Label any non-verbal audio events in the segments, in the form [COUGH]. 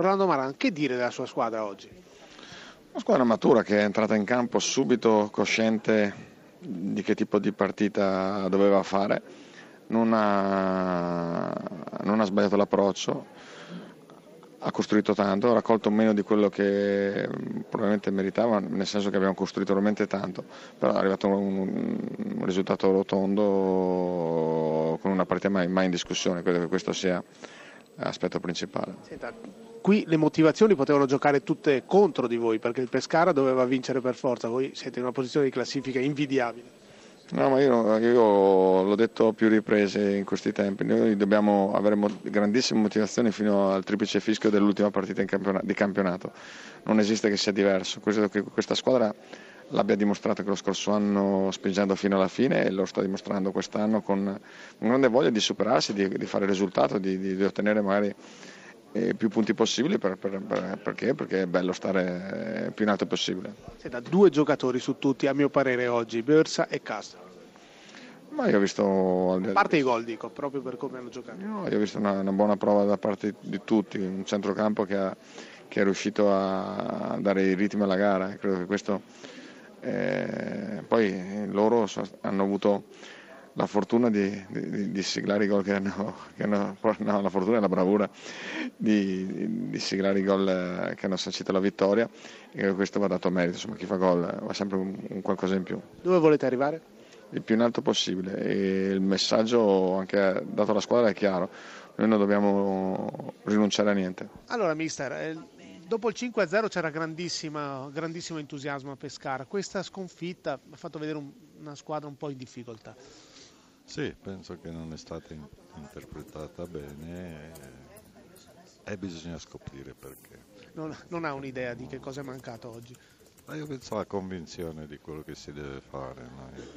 Orlando Maran, che dire della sua squadra oggi? Una squadra matura che è entrata in campo subito cosciente di che tipo di partita doveva fare, non ha, non ha sbagliato l'approccio, ha costruito tanto, ha raccolto meno di quello che probabilmente meritava, nel senso che abbiamo costruito veramente tanto, però è arrivato un, un risultato rotondo con una partita mai, mai in discussione, credo che questo sia l'aspetto principale. Senta, qui le motivazioni potevano giocare tutte contro di voi perché il Pescara doveva vincere per forza, voi siete in una posizione di classifica invidiabile. No, ma io, io, l'ho detto più riprese in questi tempi, noi dobbiamo avere grandissime motivazioni fino al triplice fischio dell'ultima partita campionato, di campionato, non esiste che sia diverso, credo che questa squadra l'abbia dimostrato che lo scorso anno spingendo fino alla fine e lo sta dimostrando quest'anno con grande voglia di superarsi, di, di fare risultato, di, di, di ottenere magari più punti possibili per, per, per, perché? perché è bello stare eh, più in alto possibile. Senta, due giocatori su tutti a mio parere oggi, Bersa e Castro. Ma io ho visto... A parte i gol dico, proprio per come hanno giocato. No, io ho visto una, una, buona prova da parte di tutti, un centrocampo che, ha, che è riuscito a dare i ritmi alla gara, credo che questo... Eh, poi loro hanno avuto la fortuna di, di, di, siglare i gol che hanno, che hanno, [LAUGHS] no, la fortuna e la bravura di, di siglare i gol eh, che hanno sancito la vittoria e questo va dato a merito, insomma chi fa gol va sempre un, un qualcosa in più. Dove volete arrivare? Il più in alto possibile e il messaggio anche dato alla squadra è chiaro, noi non dobbiamo rinunciare a niente. Allora mister, eh, dopo il 5-0 c'era grandissimo entusiasmo a Pescara, questa sconfitta ha fatto vedere un, una squadra un po' in difficoltà. Sì, penso che non è stata in- interpretata bene e bisogna scoprire perché. Non, non, ha un'idea di che cosa è mancato oggi? Ma io penso alla convinzione di quello che si deve fare. Noi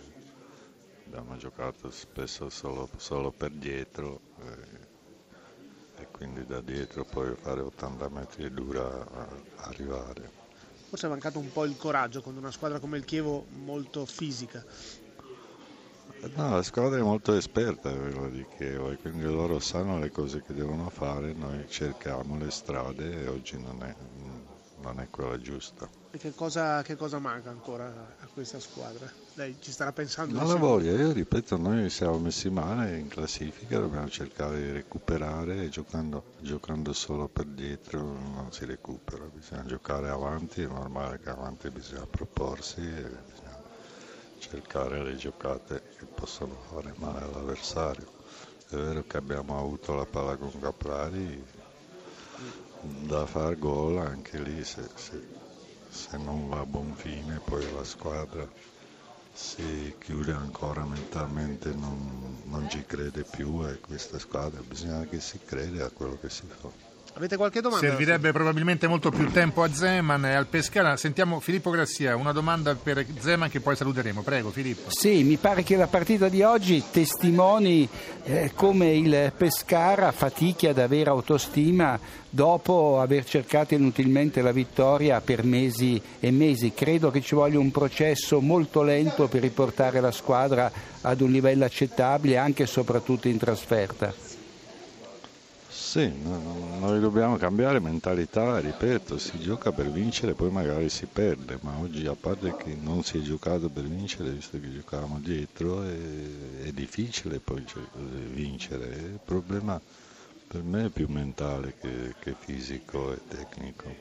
abbiamo giocato spesso solo, solo per dietro e, e, quindi da dietro poi fare 80 metri è dura arrivare. Forse è mancato un po' il coraggio con una squadra come il Chievo molto fisica. No, la squadra è molto esperta quello di Chievo e quindi loro sanno le cose che devono fare, noi cerchiamo le strade e oggi non è, non è quella giusta. E che cosa, che cosa, manca ancora a questa squadra? Lei ci starà pensando? Non la voglia, io ripeto, noi siamo messi male in classifica, dobbiamo cercare di recuperare e giocando, giocando solo per dietro non si recupera, bisogna giocare avanti, è normale che avanti bisogna proporsi. E cercare le giocate che possono fare male all'avversario. È vero che abbiamo avuto la palla con Caprari da far gol anche lì se, se, se non va a buon fine poi la squadra si chiude ancora mentalmente non, non ci crede più e questa squadra bisogna che si crede a quello che si fa. Avete qualche domanda? Servirebbe probabilmente molto più tempo a Zeman e al Pescara. Sentiamo Filippo Grassia, una domanda per Zeman che poi saluteremo. Prego Filippo. Sì, mi pare che la partita di oggi testimoni eh, come il Pescara fatichi ad avere autostima dopo aver cercato inutilmente la vittoria per mesi e mesi. Credo che ci voglia un processo molto lento per riportare la squadra ad un livello accettabile anche e soprattutto in trasferta. Sì, noi dobbiamo cambiare mentalità, ripeto, si gioca per vincere, poi magari si perde, ma oggi a parte che non si è giocato per vincere, visto che giocavamo dietro, è, è difficile poi vincere. Il problema per me è più mentale che, che fisico e tecnico.